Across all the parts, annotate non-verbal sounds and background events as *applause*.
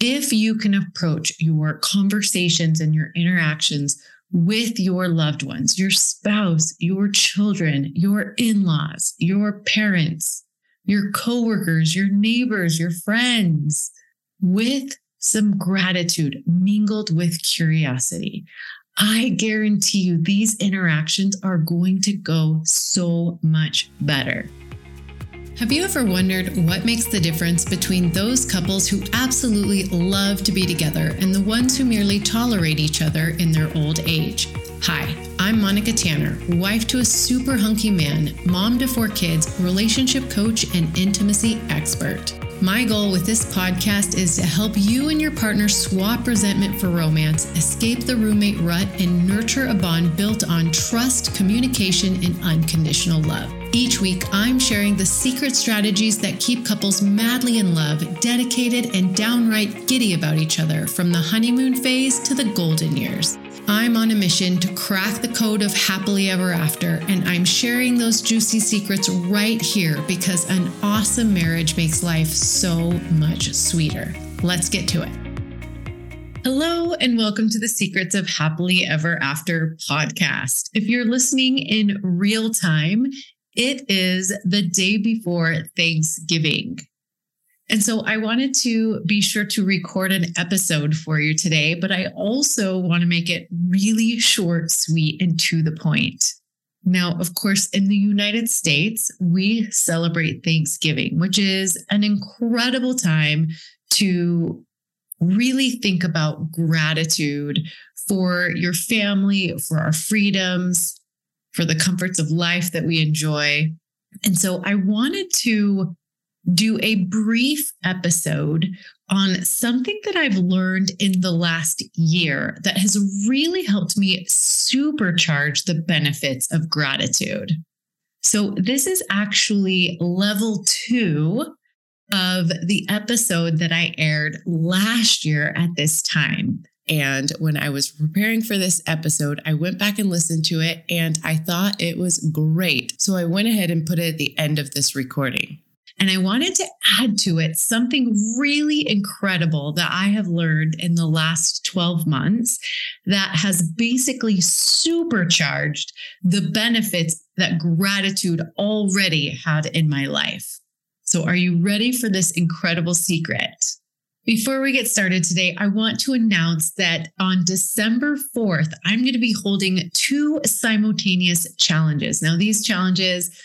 If you can approach your conversations and your interactions with your loved ones, your spouse, your children, your in laws, your parents, your coworkers, your neighbors, your friends, with some gratitude mingled with curiosity. I guarantee you these interactions are going to go so much better. Have you ever wondered what makes the difference between those couples who absolutely love to be together and the ones who merely tolerate each other in their old age? Hi, I'm Monica Tanner, wife to a super hunky man, mom to four kids, relationship coach, and intimacy expert. My goal with this podcast is to help you and your partner swap resentment for romance, escape the roommate rut, and nurture a bond built on trust, communication, and unconditional love. Each week, I'm sharing the secret strategies that keep couples madly in love, dedicated, and downright giddy about each other from the honeymoon phase to the golden years. I'm on a mission to crack the code of happily ever after, and I'm sharing those juicy secrets right here because an awesome marriage makes life so much sweeter. Let's get to it. Hello, and welcome to the Secrets of Happily Ever After podcast. If you're listening in real time, it is the day before Thanksgiving. And so I wanted to be sure to record an episode for you today, but I also want to make it really short, sweet, and to the point. Now, of course, in the United States, we celebrate Thanksgiving, which is an incredible time to really think about gratitude for your family, for our freedoms, for the comforts of life that we enjoy. And so I wanted to do a brief episode on something that I've learned in the last year that has really helped me supercharge the benefits of gratitude. So, this is actually level two of the episode that I aired last year at this time. And when I was preparing for this episode, I went back and listened to it and I thought it was great. So I went ahead and put it at the end of this recording. And I wanted to add to it something really incredible that I have learned in the last 12 months that has basically supercharged the benefits that gratitude already had in my life. So, are you ready for this incredible secret? Before we get started today, I want to announce that on December 4th, I'm going to be holding two simultaneous challenges. Now, these challenges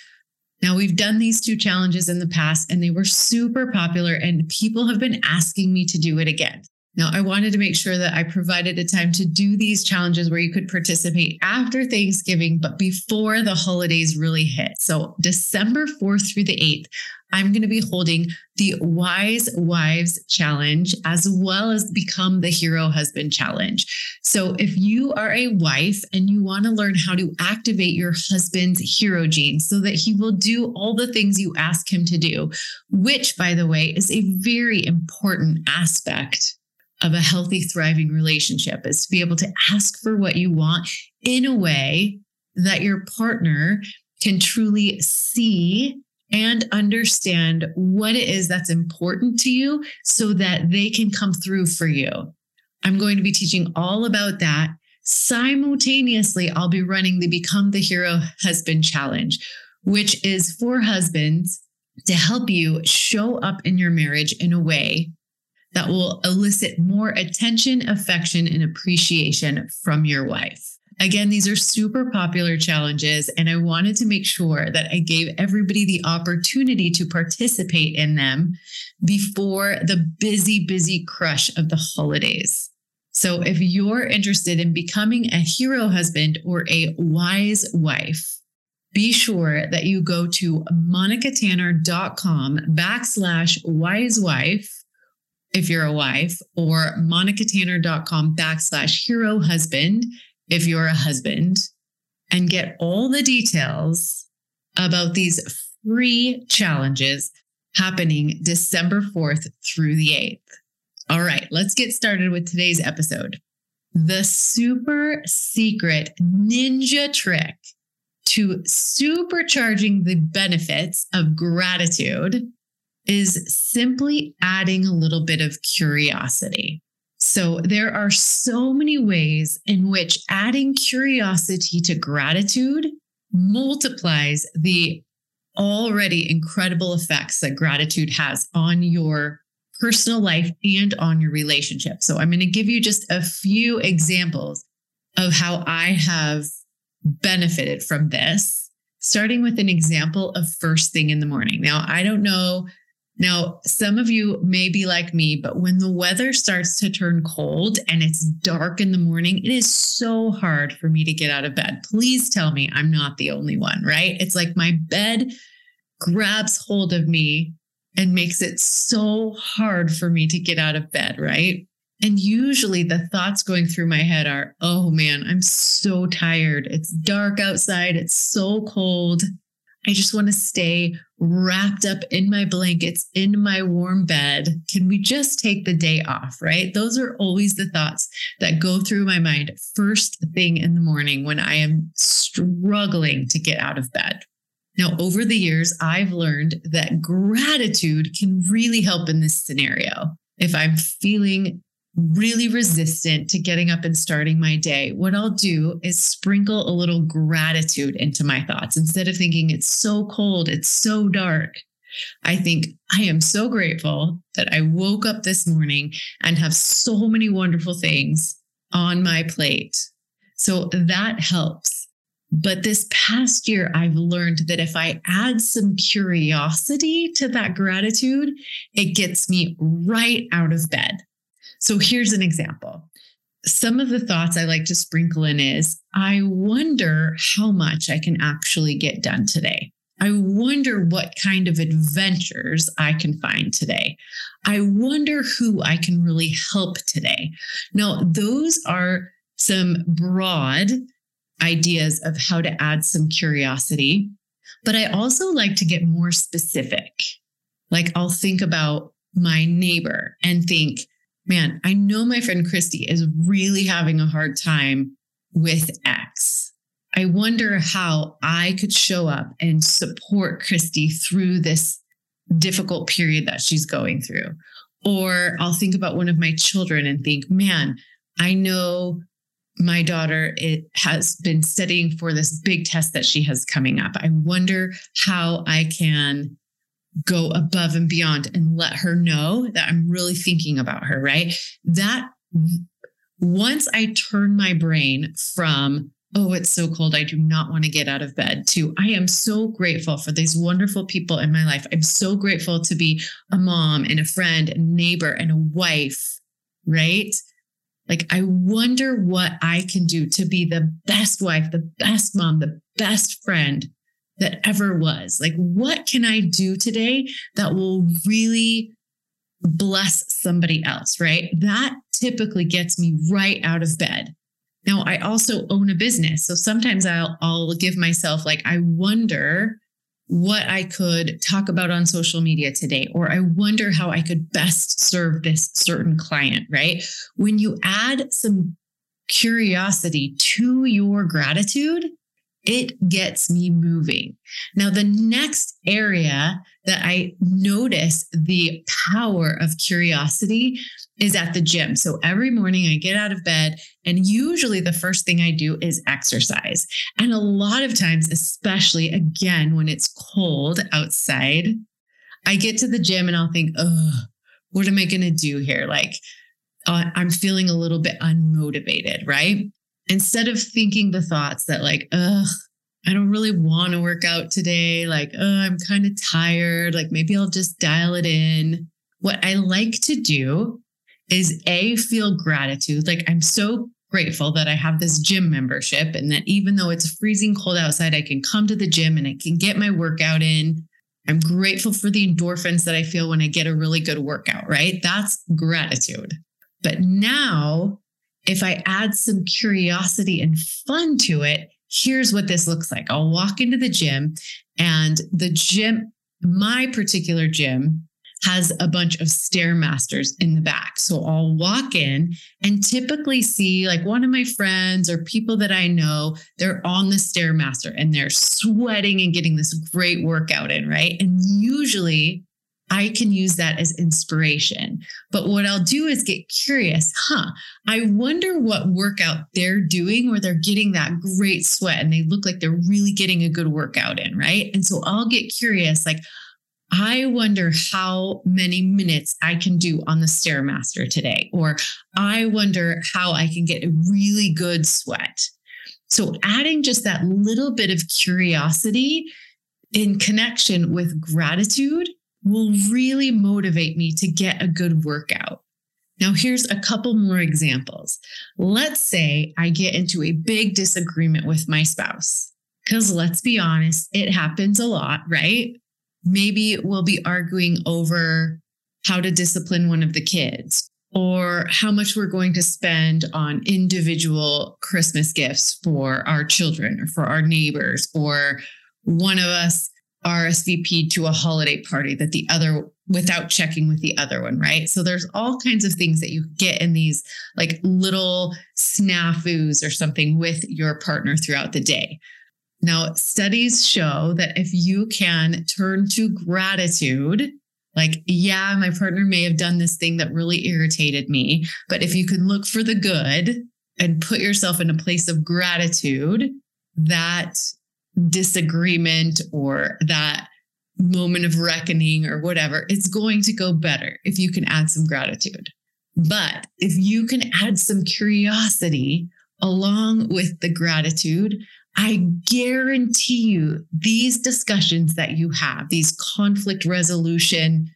now, we've done these two challenges in the past and they were super popular, and people have been asking me to do it again. Now, I wanted to make sure that I provided a time to do these challenges where you could participate after Thanksgiving, but before the holidays really hit. So, December 4th through the 8th, I'm going to be holding the Wise Wives Challenge as well as Become the Hero Husband Challenge. So, if you are a wife and you want to learn how to activate your husband's hero gene so that he will do all the things you ask him to do, which, by the way, is a very important aspect of a healthy, thriving relationship, is to be able to ask for what you want in a way that your partner can truly see and understand what it is that's important to you so that they can come through for you. I'm going to be teaching all about that. Simultaneously, I'll be running the Become the Hero Husband Challenge, which is for husbands to help you show up in your marriage in a way that will elicit more attention, affection, and appreciation from your wife. Again, these are super popular challenges, and I wanted to make sure that I gave everybody the opportunity to participate in them before the busy, busy crush of the holidays. So, if you're interested in becoming a hero husband or a wise wife, be sure that you go to monicatanner.com backslash wise wife if you're a wife or monicatanner.com backslash hero husband if you're a husband and get all the details about these free challenges happening December 4th through the 8th. All right, let's get started with today's episode. The super secret ninja trick to supercharging the benefits of gratitude is simply adding a little bit of curiosity. So, there are so many ways in which adding curiosity to gratitude multiplies the already incredible effects that gratitude has on your personal life and on your relationship. So, I'm going to give you just a few examples of how I have benefited from this, starting with an example of first thing in the morning. Now, I don't know now, some of you may be like me, but when the weather starts to turn cold and it's dark in the morning, it is so hard for me to get out of bed. Please tell me I'm not the only one, right? It's like my bed grabs hold of me and makes it so hard for me to get out of bed, right? And usually the thoughts going through my head are, oh man, I'm so tired. It's dark outside. It's so cold. I just want to stay wrapped up in my blankets, in my warm bed. Can we just take the day off? Right. Those are always the thoughts that go through my mind first thing in the morning when I am struggling to get out of bed. Now, over the years, I've learned that gratitude can really help in this scenario. If I'm feeling really resistant to getting up and starting my day, what I'll do is sprinkle a little gratitude into my thoughts. Instead of thinking it's so cold, it's so dark, I think I am so grateful that I woke up this morning and have so many wonderful things on my plate. So that helps. But this past year, I've learned that if I add some curiosity to that gratitude, it gets me right out of bed. So here's an example. Some of the thoughts I like to sprinkle in is I wonder how much I can actually get done today. I wonder what kind of adventures I can find today. I wonder who I can really help today. Now, those are some broad ideas of how to add some curiosity, but I also like to get more specific. Like I'll think about my neighbor and think, man, I know my friend Christy is really having a hard time with X. I wonder how I could show up and support Christy through this difficult period that she's going through. Or I'll think about one of my children and think, man, I know my daughter it has been studying for this big test that she has coming up. I wonder how I can go above and beyond and let her know that I'm really thinking about her, right? That once I turn my brain from, oh, it's so cold, I do not want to get out of bed, to I am so grateful for these wonderful people in my life. I'm so grateful to be a mom and a friend, a neighbor, and a wife, right? Like, I wonder what I can do to be the best wife, the best mom, the best friend that ever was. Like, what can I do today that will really bless somebody else, right? That typically gets me right out of bed. Now, I also own a business. So sometimes I'll, I'll give myself, like, I wonder what I could talk about on social media today, or I wonder how I could best serve this certain client, right? When you add some curiosity to your gratitude, it gets me moving. Now, the next area that I notice the power of curiosity is at the gym. So every morning I get out of bed, and usually the first thing I do is exercise. And a lot of times, especially again when it's cold outside, I get to the gym and I'll think, oh, what am I going to do here? Like, uh, I'm feeling a little bit unmotivated, right? Instead of thinking the thoughts that like, ugh, I don't really want to work out today. Like, oh, I'm kind of tired. Like, maybe I'll just dial it in. What I like to do is A, feel gratitude. Like, I'm so grateful that I have this gym membership and that even though it's freezing cold outside, I can come to the gym and I can get my workout in. I'm grateful for the endorphins that I feel when I get a really good workout, right? That's gratitude. But now if I add some curiosity and fun to it, here's what this looks like. I'll walk into the gym, and the gym, my particular gym, has a bunch of stairmasters in the back. So I'll walk in and typically see like one of my friends or people that I know, they're on the stairmaster and they're sweating and getting this great workout in, right? And usually I can use that as inspiration. But what I'll do is get curious, huh? I wonder what workout they're doing where they're getting that great sweat and they look like they're really getting a good workout in, right? And so I'll get curious, like, I wonder how many minutes I can do on the Stairmaster today, or I wonder how I can get a really good sweat. So, adding just that little bit of curiosity in connection with gratitude will really motivate me to get a good workout. Now, here's a couple more examples. Let's say I get into a big disagreement with my spouse, because let's be honest, it happens a lot, right? Maybe we'll be arguing over how to discipline one of the kids or how much we're going to spend on individual Christmas gifts for our children or for our neighbors, or one of us RSVP to a holiday party that the other without checking with the other one, right? So there's all kinds of things that you get in these like little snafus or something with your partner throughout the day. Now, studies show that if you can turn to gratitude, like, yeah, my partner may have done this thing that really irritated me, but if you can look for the good and put yourself in a place of gratitude, that disagreement or that moment of reckoning or whatever, it's going to go better if you can add some gratitude. But if you can add some curiosity along with the gratitude, I guarantee you these discussions that you have, these conflict resolution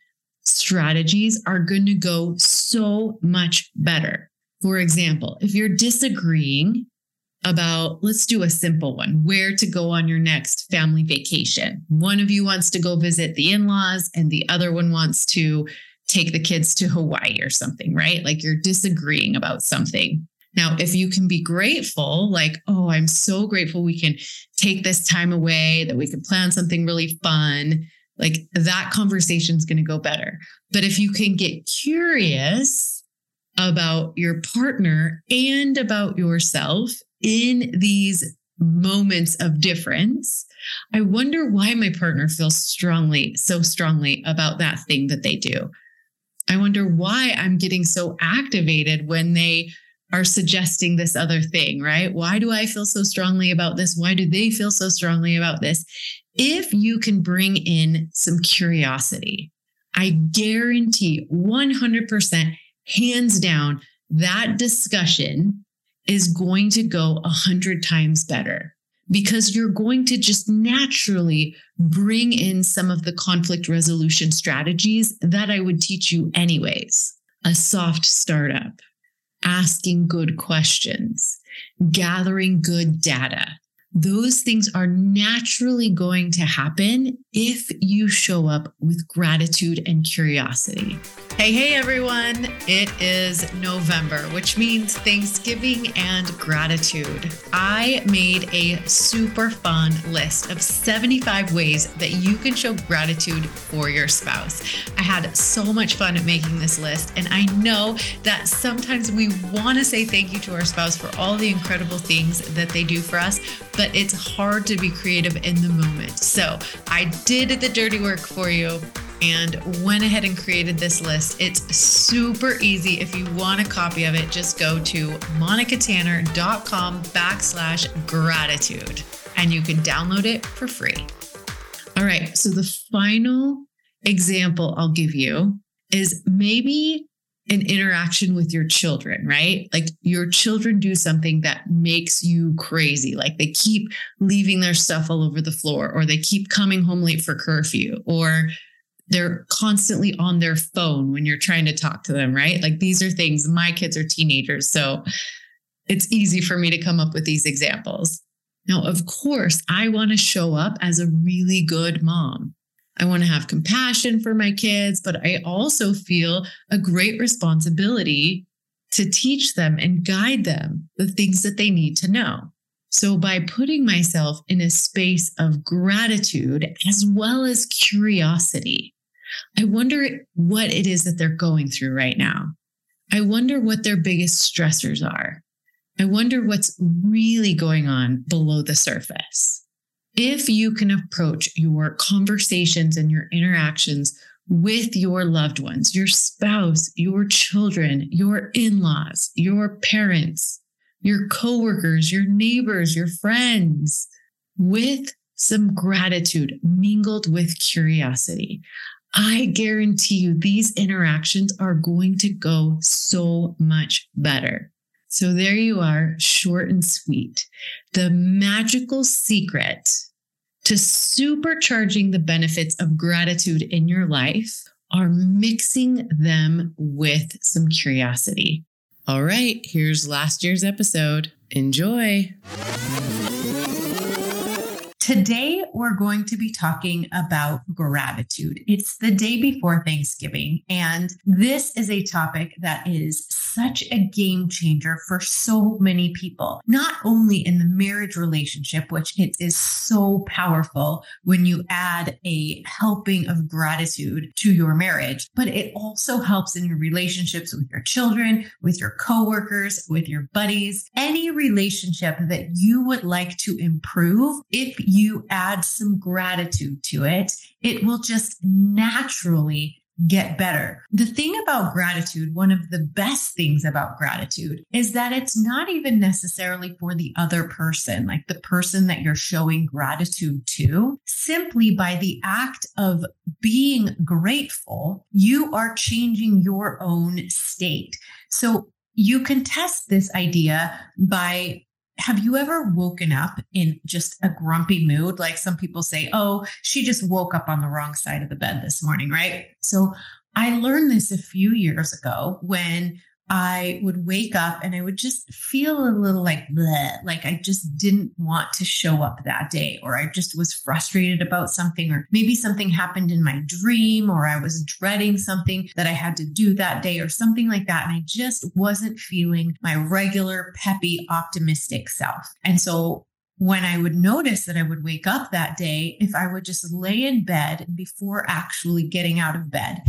strategies are going to go so much better. For example, if you're disagreeing about, let's do a simple one, where to go on your next family vacation. One of you wants to go visit the in laws, and the other one wants to take the kids to Hawaii or something, right? Like you're disagreeing about something. Now, if you can be grateful, like, oh, I'm so grateful we can take this time away, that we can plan something really fun, like that conversation is going to go better. But if you can get curious about your partner and about yourself in these moments of difference, I wonder why my partner feels strongly, so strongly about that thing that they do. I wonder why I'm getting so activated when they are suggesting this other thing, right? Why do I feel so strongly about this? Why do they feel so strongly about this? If you can bring in some curiosity, I guarantee 100%, hands down, that discussion is going to go a hundred times better because you're going to just naturally bring in some of the conflict resolution strategies that I would teach you anyways. A soft startup, asking good questions, gathering good data. Those things are naturally going to happen if you show up with gratitude and curiosity. Hey, hey, everyone. It is November, which means Thanksgiving and gratitude. I made a super fun list of 75 ways that you can show gratitude for your spouse. I had so much fun making this list, and I know that sometimes we want to say thank you to our spouse for all the incredible things that they do for us, but it's hard to be creative in the moment. So I did the dirty work for you and went ahead and created this list. It's super easy. If you want a copy of it, just go to monicatanner.com backslash gratitude and you can download it for free. All right. So the final example I'll give you is maybe an interaction with your children, right? Like your children do something that makes you crazy. Like they keep leaving their stuff all over the floor, or they keep coming home late for curfew, or they're constantly on their phone when you're trying to talk to them, right? Like these are things, my kids are teenagers. So it's easy for me to come up with these examples. Now, of course, I want to show up as a really good mom. I want to have compassion for my kids, but I also feel a great responsibility to teach them and guide them the things that they need to know. So, by putting myself in a space of gratitude as well as curiosity, I wonder what it is that they're going through right now. I wonder what their biggest stressors are. I wonder what's really going on below the surface. If you can approach your conversations and your interactions with your loved ones, your spouse, your children, your in laws, your parents, your coworkers, your neighbors, your friends, with some gratitude mingled with curiosity. I guarantee you these interactions are going to go so much better. So there you are, short and sweet. The magical secret to supercharging the benefits of gratitude in your life are mixing them with some curiosity. All right, here's last year's episode. Enjoy. Today, we're going to be talking about gratitude. It's the day before Thanksgiving, and this is a topic that is such a game changer for so many people, not only in the marriage relationship, which it is so powerful when you add a helping of gratitude to your marriage, but it also helps in your relationships with your children, with your coworkers, with your buddies, any relationship that you would like to improve. If you you add some gratitude to it, it will just naturally get better. The thing about gratitude, one of the best things about gratitude is that it's not even necessarily for the other person, like the person that you're showing gratitude to. Simply by the act of being grateful, you are changing your own state. So you can test this idea by have you ever woken up in just a grumpy mood? Like some people say, oh, she just woke up on the wrong side of the bed this morning, right? So I learned this a few years ago when I would wake up and I would just feel a little like bleh, like I just didn't want to show up that day, or I just was frustrated about something, or maybe something happened in my dream, or I was dreading something that I had to do that day, or something like that. And I just wasn't feeling my regular, peppy, optimistic self. And so when I would notice that I would wake up that day, if I would just lay in bed before actually getting out of bed,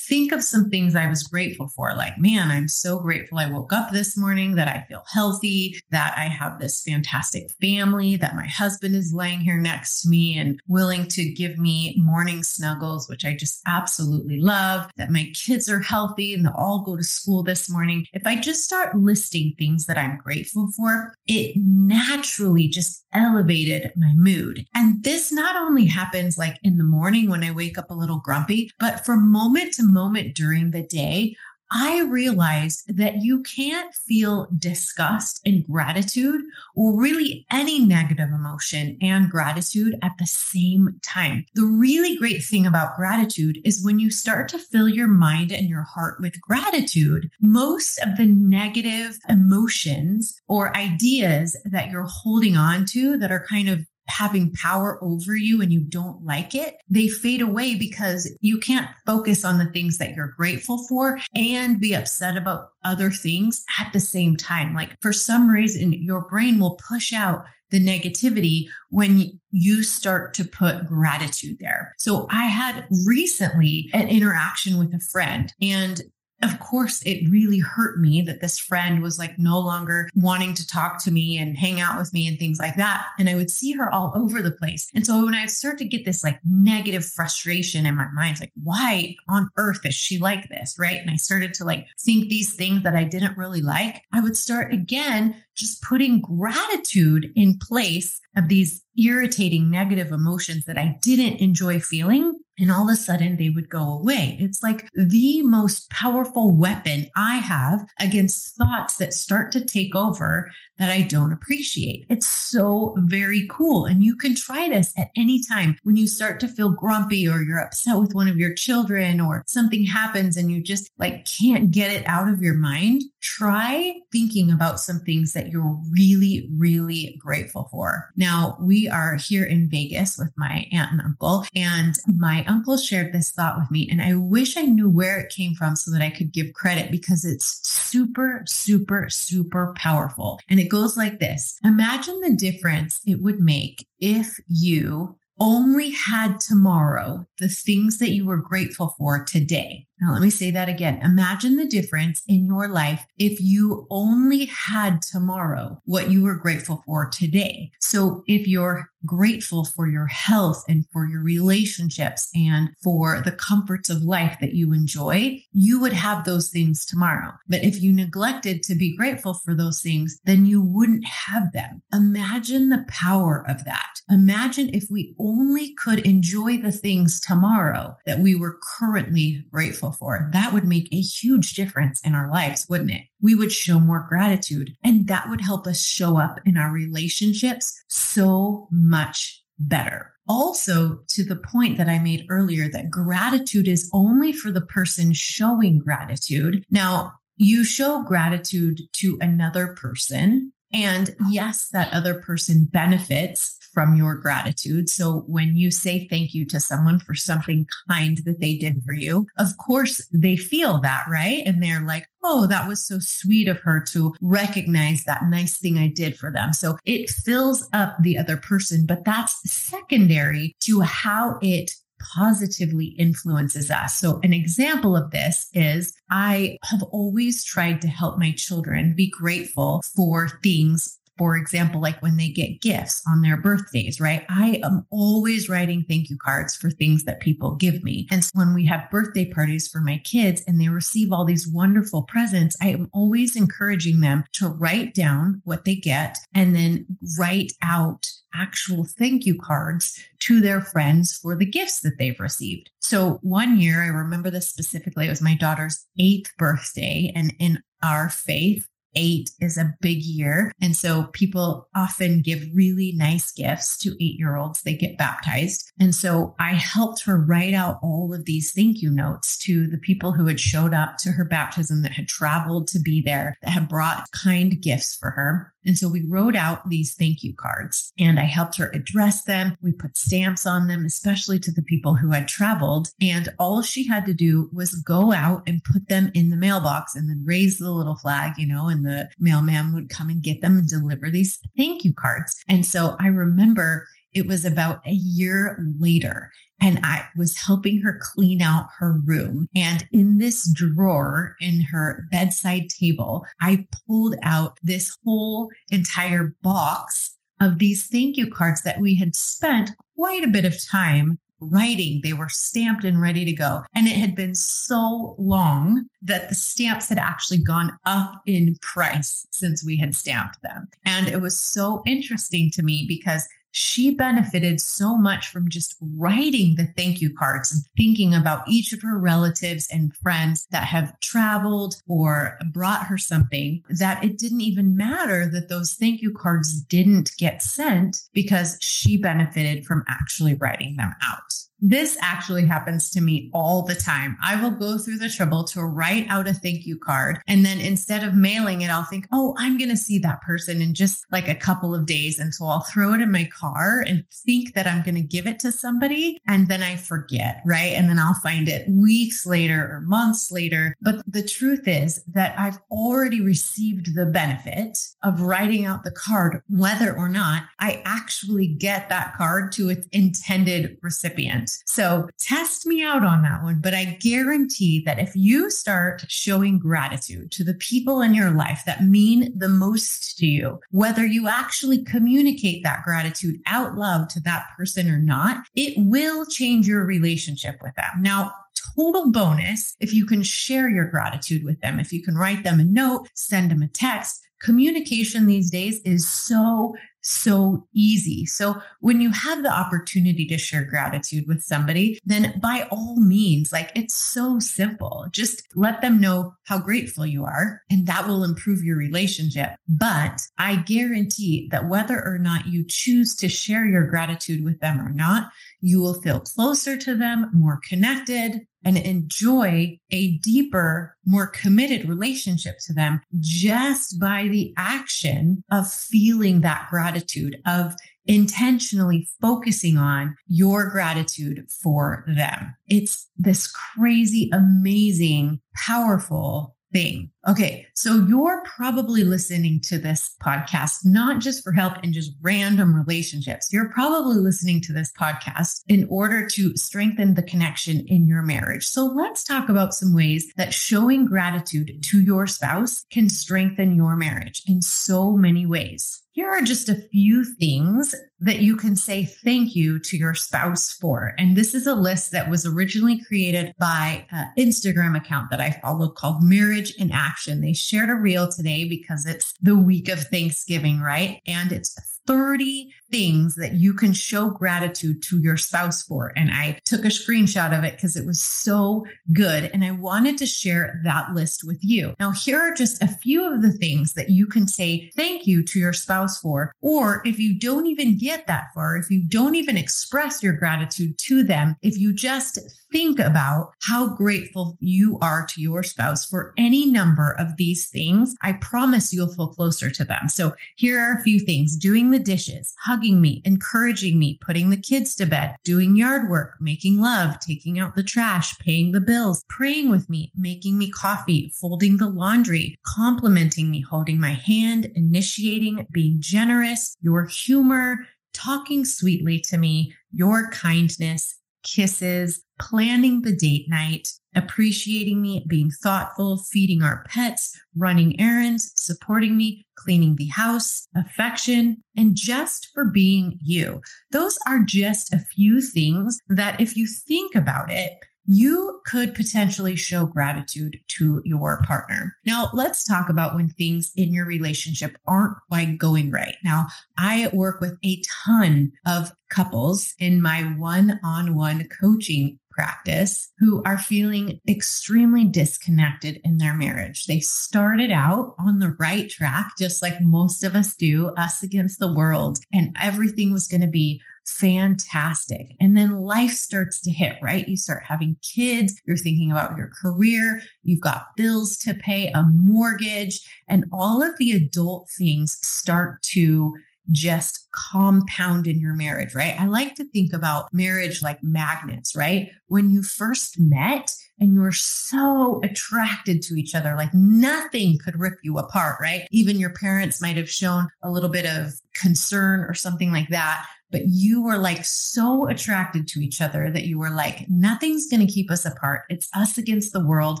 think of some things I was grateful for. Like, man, I'm so grateful I woke up this morning, that I feel healthy, that I have this fantastic family, that my husband is laying here next to me and willing to give me morning snuggles, which I just absolutely love, that my kids are healthy and they'll all go to school this morning. If I just start listing things that I'm grateful for, it naturally just elevated my mood. And this not only happens like in the morning when I wake up a little grumpy, but from moment to moment during the day, I realized that you can't feel disgust and gratitude or really any negative emotion and gratitude at the same time. The really great thing about gratitude is when you start to fill your mind and your heart with gratitude, most of the negative emotions or ideas that you're holding on to that are kind of having power over you and you don't like it, they fade away because you can't focus on the things that you're grateful for and be upset about other things at the same time. Like for some reason, your brain will push out the negativity when you start to put gratitude there. So I had recently an interaction with a friend and of course, it really hurt me that this friend was like no longer wanting to talk to me and hang out with me and things like that. And I would see her all over the place. And so when I start to get this like negative frustration in my mind, like, why on earth is she like this? Right. And I started to like think these things that I didn't really like. I would start again just putting gratitude in place of these irritating negative emotions that I didn't enjoy feeling and all of a sudden they would go away. It's like the most powerful weapon I have against thoughts that start to take over that I don't appreciate. It's so very cool. And you can try this at any time when you start to feel grumpy or you're upset with one of your children or something happens and you just like can't get it out of your mind. Try thinking about some things that you're really, really grateful for. Now, we are here in Vegas with my aunt and uncle, and my uncle shared this thought with me. And I wish I knew where it came from so that I could give credit because it's super, super, super powerful. And it goes like this Imagine the difference it would make if you only had tomorrow the things that you were grateful for today. Now, let me say that again. Imagine the difference in your life if you only had tomorrow what you were grateful for today. So if you're grateful for your health and for your relationships and for the comforts of life that you enjoy, you would have those things tomorrow. But if you neglected to be grateful for those things, then you wouldn't have them. Imagine the power of that. Imagine if we only could enjoy the things tomorrow that we were currently grateful for. That would make a huge difference in our lives, wouldn't it? We would show more gratitude and that would help us show up in our relationships so much better. Also, to the point that I made earlier, that gratitude is only for the person showing gratitude. Now, you show gratitude to another person. And yes, that other person benefits from your gratitude. So when you say thank you to someone for something kind that they did for you, of course they feel that, right? And they're like, oh, that was so sweet of her to recognize that nice thing I did for them. So it fills up the other person, but that's secondary to how it positively influences us. So, an example of this is I have always tried to help my children be grateful for things for example, like when they get gifts on their birthdays, right? I am always writing thank you cards for things that people give me. And so when we have birthday parties for my kids and they receive all these wonderful presents, I am always encouraging them to write down what they get and then write out actual thank you cards to their friends for the gifts that they've received. So one year, I remember this specifically, it was my daughter's eighth birthday. And in our faith, eight is a big year. And so people often give really nice gifts to eight year olds. They get baptized. And so I helped her write out all of these thank you notes to the people who had showed up to her baptism that had traveled to be there, that had brought kind gifts for her. And so we wrote out these thank you cards and I helped her address them. We put stamps on them, especially to the people who had traveled. And all she had to do was go out and put them in the mailbox and then raise the little flag, you know, and the mailman would come and get them and deliver these thank you cards. And so I remember it was about a year later and I was helping her clean out her room. And in this drawer in her bedside table, I pulled out this whole entire box of these thank you cards that we had spent quite a bit of time writing. They were stamped and ready to go. And it had been so long that the stamps had actually gone up in price since we had stamped them. And it was so interesting to me because she benefited so much from just writing the thank you cards and thinking about each of her relatives and friends that have traveled or brought her something that it didn't even matter that those thank you cards didn't get sent because she benefited from actually writing them out. This actually happens to me all the time. I will go through the trouble to write out a thank you card. And then instead of mailing it, I'll think, oh, I'm going to see that person in just like a couple of days. And so I'll throw it in my car and think that I'm going to give it to somebody. And then I forget, right? And then I'll find it weeks later or months later. But the truth is that I've already received the benefit of writing out the card, whether or not I actually get that card to its intended recipient. So test me out on that one. But I guarantee that if you start showing gratitude to the people in your life that mean the most to you, whether you actually communicate that gratitude out loud to that person or not, it will change your relationship with them. Now, total bonus if you can share your gratitude with them. If you can write them a note, send them a text. Communication these days is so so easy. So when you have the opportunity to share gratitude with somebody, then by all means, like it's so simple. Just let them know how grateful you are, and that will improve your relationship. But I guarantee that whether or not you choose to share your gratitude with them or not, you will feel closer to them, more connected, and enjoy a deeper, more committed relationship to them just by the action of feeling that gratitude, of intentionally focusing on your gratitude for them. It's this crazy, amazing, powerful thing. Okay, so you're probably listening to this podcast not just for help in just random relationships. You're probably listening to this podcast in order to strengthen the connection in your marriage. So let's talk about some ways that showing gratitude to your spouse can strengthen your marriage in so many ways. Here are just a few things that you can say thank you to your spouse for. And this is a list that was originally created by an Instagram account that I follow called Marriage in Action. They shared a reel today because it's the week of Thanksgiving, right? And it's 30 things that you can show gratitude to your spouse for. And I took a screenshot of it because it was so good. And I wanted to share that list with you. Now, here are just a few of the things that you can say thank you to your spouse for. Or if you don't even get that far, if you don't even express your gratitude to them, if you just think about how grateful you are to your spouse for any number of these things, I promise you'll feel closer to them. So here are a few things doing the dishes, hugging me, encouraging me, putting the kids to bed, doing yard work, making love, taking out the trash, paying the bills, praying with me, making me coffee, folding the laundry, complimenting me, holding my hand, initiating, being generous, your humor, talking sweetly to me, your kindness, kisses, planning the date night, appreciating me, being thoughtful, feeding our pets, running errands, supporting me, cleaning the house, affection, and just for being you. Those are just a few things that, if you think about it, you could potentially show gratitude to your partner. Now, let's talk about when things in your relationship aren't quite going right. Now, I work with a ton of couples in my one on one coaching practice who are feeling extremely disconnected in their marriage. They started out on the right track, just like most of us do, us against the world, and everything was going to be fantastic. And then life starts to hit, right? You start having kids, you're thinking about your career, you've got bills to pay, a mortgage, and all of the adult things start to just compound in your marriage, right? I like to think about marriage like magnets, right? When you first met and you were so attracted to each other, like nothing could rip you apart, right? Even your parents might have shown a little bit of concern or something like that but you were like so attracted to each other that you were like, nothing's going to keep us apart. It's us against the world.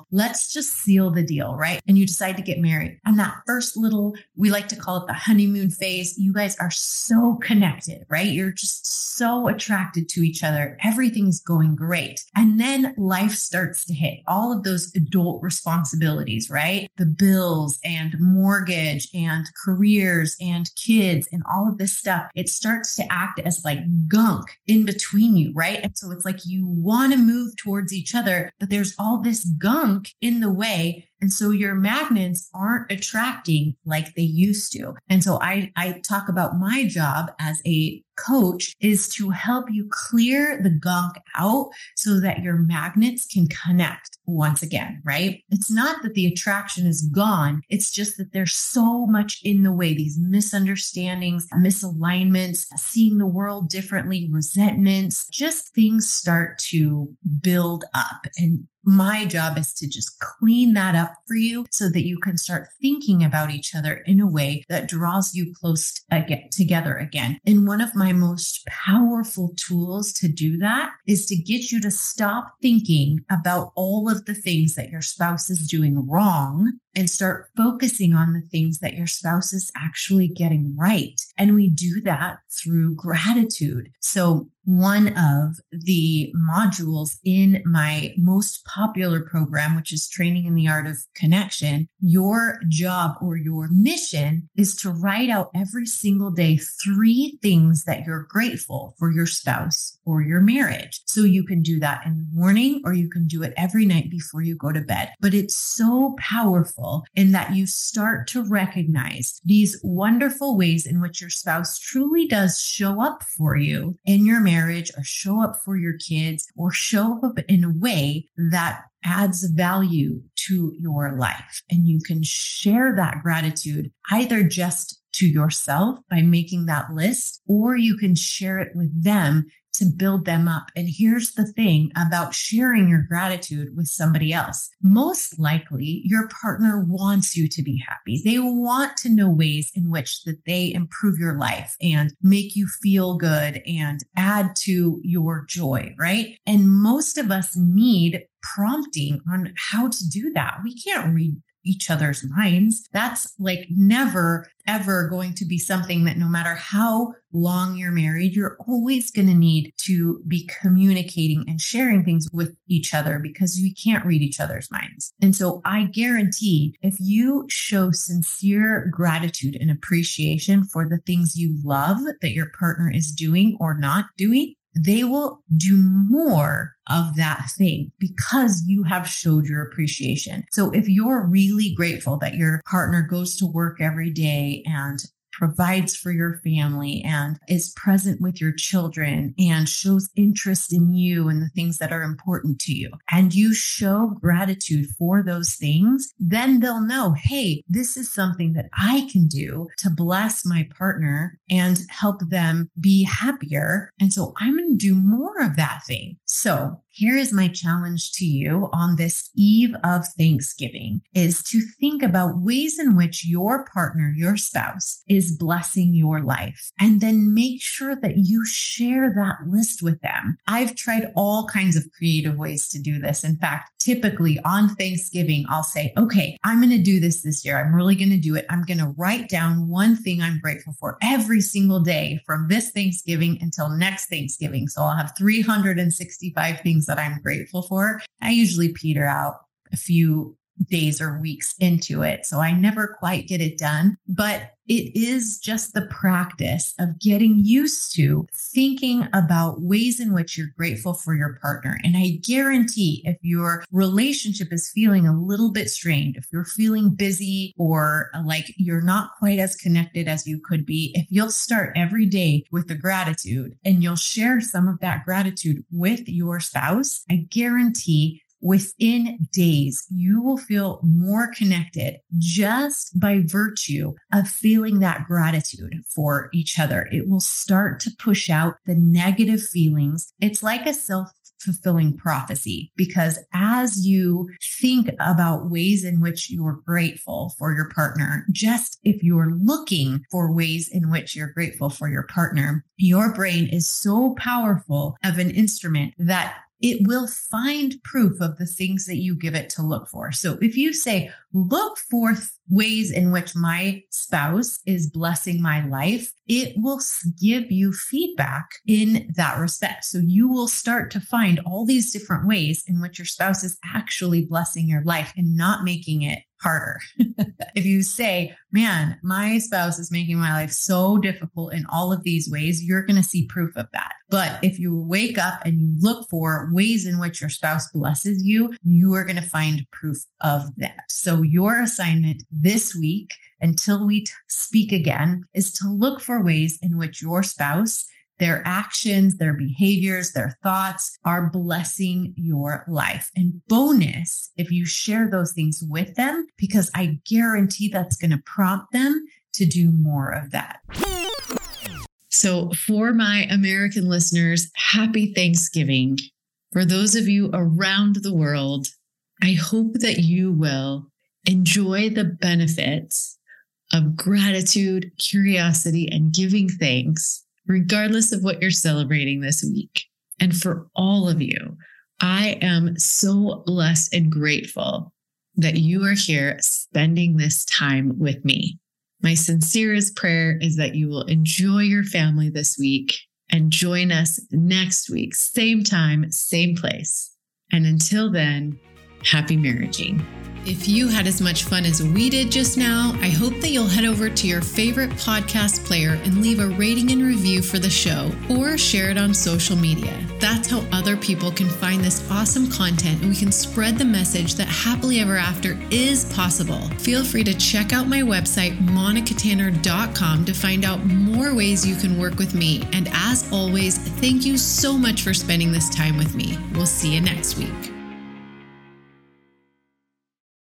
Let's just seal the deal, right? And you decide to get married. And that first little, we like to call it the honeymoon phase, you guys are so connected, right? You're just so attracted to each other. Everything's going great. And then life starts to hit all of those adult responsibilities, right? The bills and mortgage and careers and kids and all of this stuff. It starts to act as like gunk in between you, right? And so it's like you want to move towards each other, but there's all this gunk in the way and so your magnets aren't attracting like they used to. And so I, I talk about my job as a coach is to help you clear the gunk out so that your magnets can connect once again, right? It's not that the attraction is gone. It's just that there's so much in the way, these misunderstandings, misalignments, seeing the world differently, resentments, just things start to build up. And my job is to just clean that up for you so that you can start thinking about each other in a way that draws you close again, together again. And one of my most powerful tools to do that is to get you to stop thinking about all of the things that your spouse is doing wrong and start focusing on the things that your spouse is actually getting right. And we do that through gratitude. So one of the modules in my most popular program, which is training in the art of connection, your job or your mission is to write out every single day three things that you're grateful for your spouse or your marriage. So you can do that in the morning or you can do it every night before you go to bed. But it's so powerful in that you start to recognize these wonderful ways in which your spouse truly does show up for you in your marriage or show up for your kids or show up in a way that adds value to your life. And you can share that gratitude either just to yourself by making that list, or you can share it with them to build them up. And here's the thing about sharing your gratitude with somebody else. Most likely your partner wants you to be happy. They want to know ways in which that they improve your life and make you feel good and add to your joy, right? And most of us need prompting on how to do that. We can't read each other's minds. That's like never, ever going to be something that no matter how long you're married, you're always going to need to be communicating and sharing things with each other because we can't read each other's minds. And so I guarantee if you show sincere gratitude and appreciation for the things you love that your partner is doing or not doing, they will do more of that thing because you have showed your appreciation. So if you're really grateful that your partner goes to work every day and provides for your family and is present with your children and shows interest in you and the things that are important to you, and you show gratitude for those things, then they'll know, hey, this is something that I can do to bless my partner and help them be happier. And so I'm going to do more of that thing. So here is my challenge to you on this eve of Thanksgiving is to think about ways in which your partner, your spouse is blessing your life and then make sure that you share that list with them. I've tried all kinds of creative ways to do this. In fact, typically on Thanksgiving, I'll say, okay, I'm going to do this this year. I'm really going to do it. I'm going to write down one thing I'm grateful for every single day from this Thanksgiving until next Thanksgiving. So I'll have 365 things that I'm grateful for. I usually peter out a few days or weeks into it. So I never quite get it done, but it is just the practice of getting used to thinking about ways in which you're grateful for your partner. And I guarantee if your relationship is feeling a little bit strained, if you're feeling busy or uh, like you're not quite as connected as you could be, if you'll start every day with the gratitude and you'll share some of that gratitude with your spouse, I guarantee within days, you will feel more connected just by virtue of feeling that gratitude for each other. It will start to push out the negative feelings. It's like a self fulfilling prophecy because as you think about ways in which you're grateful for your partner, just if you're looking for ways in which you're grateful for your partner, your brain is so powerful of an instrument that it will find proof of the things that you give it to look for. So if you say, look for ways in which my spouse is blessing my life, it will give you feedback in that respect. So you will start to find all these different ways in which your spouse is actually blessing your life and not making it harder. *laughs* if you say, man, my spouse is making my life so difficult in all of these ways, you're going to see proof of that. But if you wake up and you look for ways in which your spouse blesses you, you are going to find proof of that. So your assignment this week until we t- speak again is to look for ways in which your spouse their actions, their behaviors, their thoughts are blessing your life. And bonus, if you share those things with them, because I guarantee that's going to prompt them to do more of that. So, for my American listeners, happy Thanksgiving. For those of you around the world, I hope that you will enjoy the benefits of gratitude, curiosity, and giving thanks regardless of what you're celebrating this week. And for all of you, I am so blessed and grateful that you are here spending this time with me. My sincerest prayer is that you will enjoy your family this week and join us next week, same time, same place. And until then, happy marriaging. If you had as much fun as we did just now, I hope that you'll head over to your favorite podcast player and leave a rating and review for the show or share it on social media. That's how other people can find this awesome content and we can spread the message that happily ever after is possible. Feel free to check out my website, monicatanner.com, to find out more ways you can work with me. And as always, thank you so much for spending this time with me. We'll see you next week.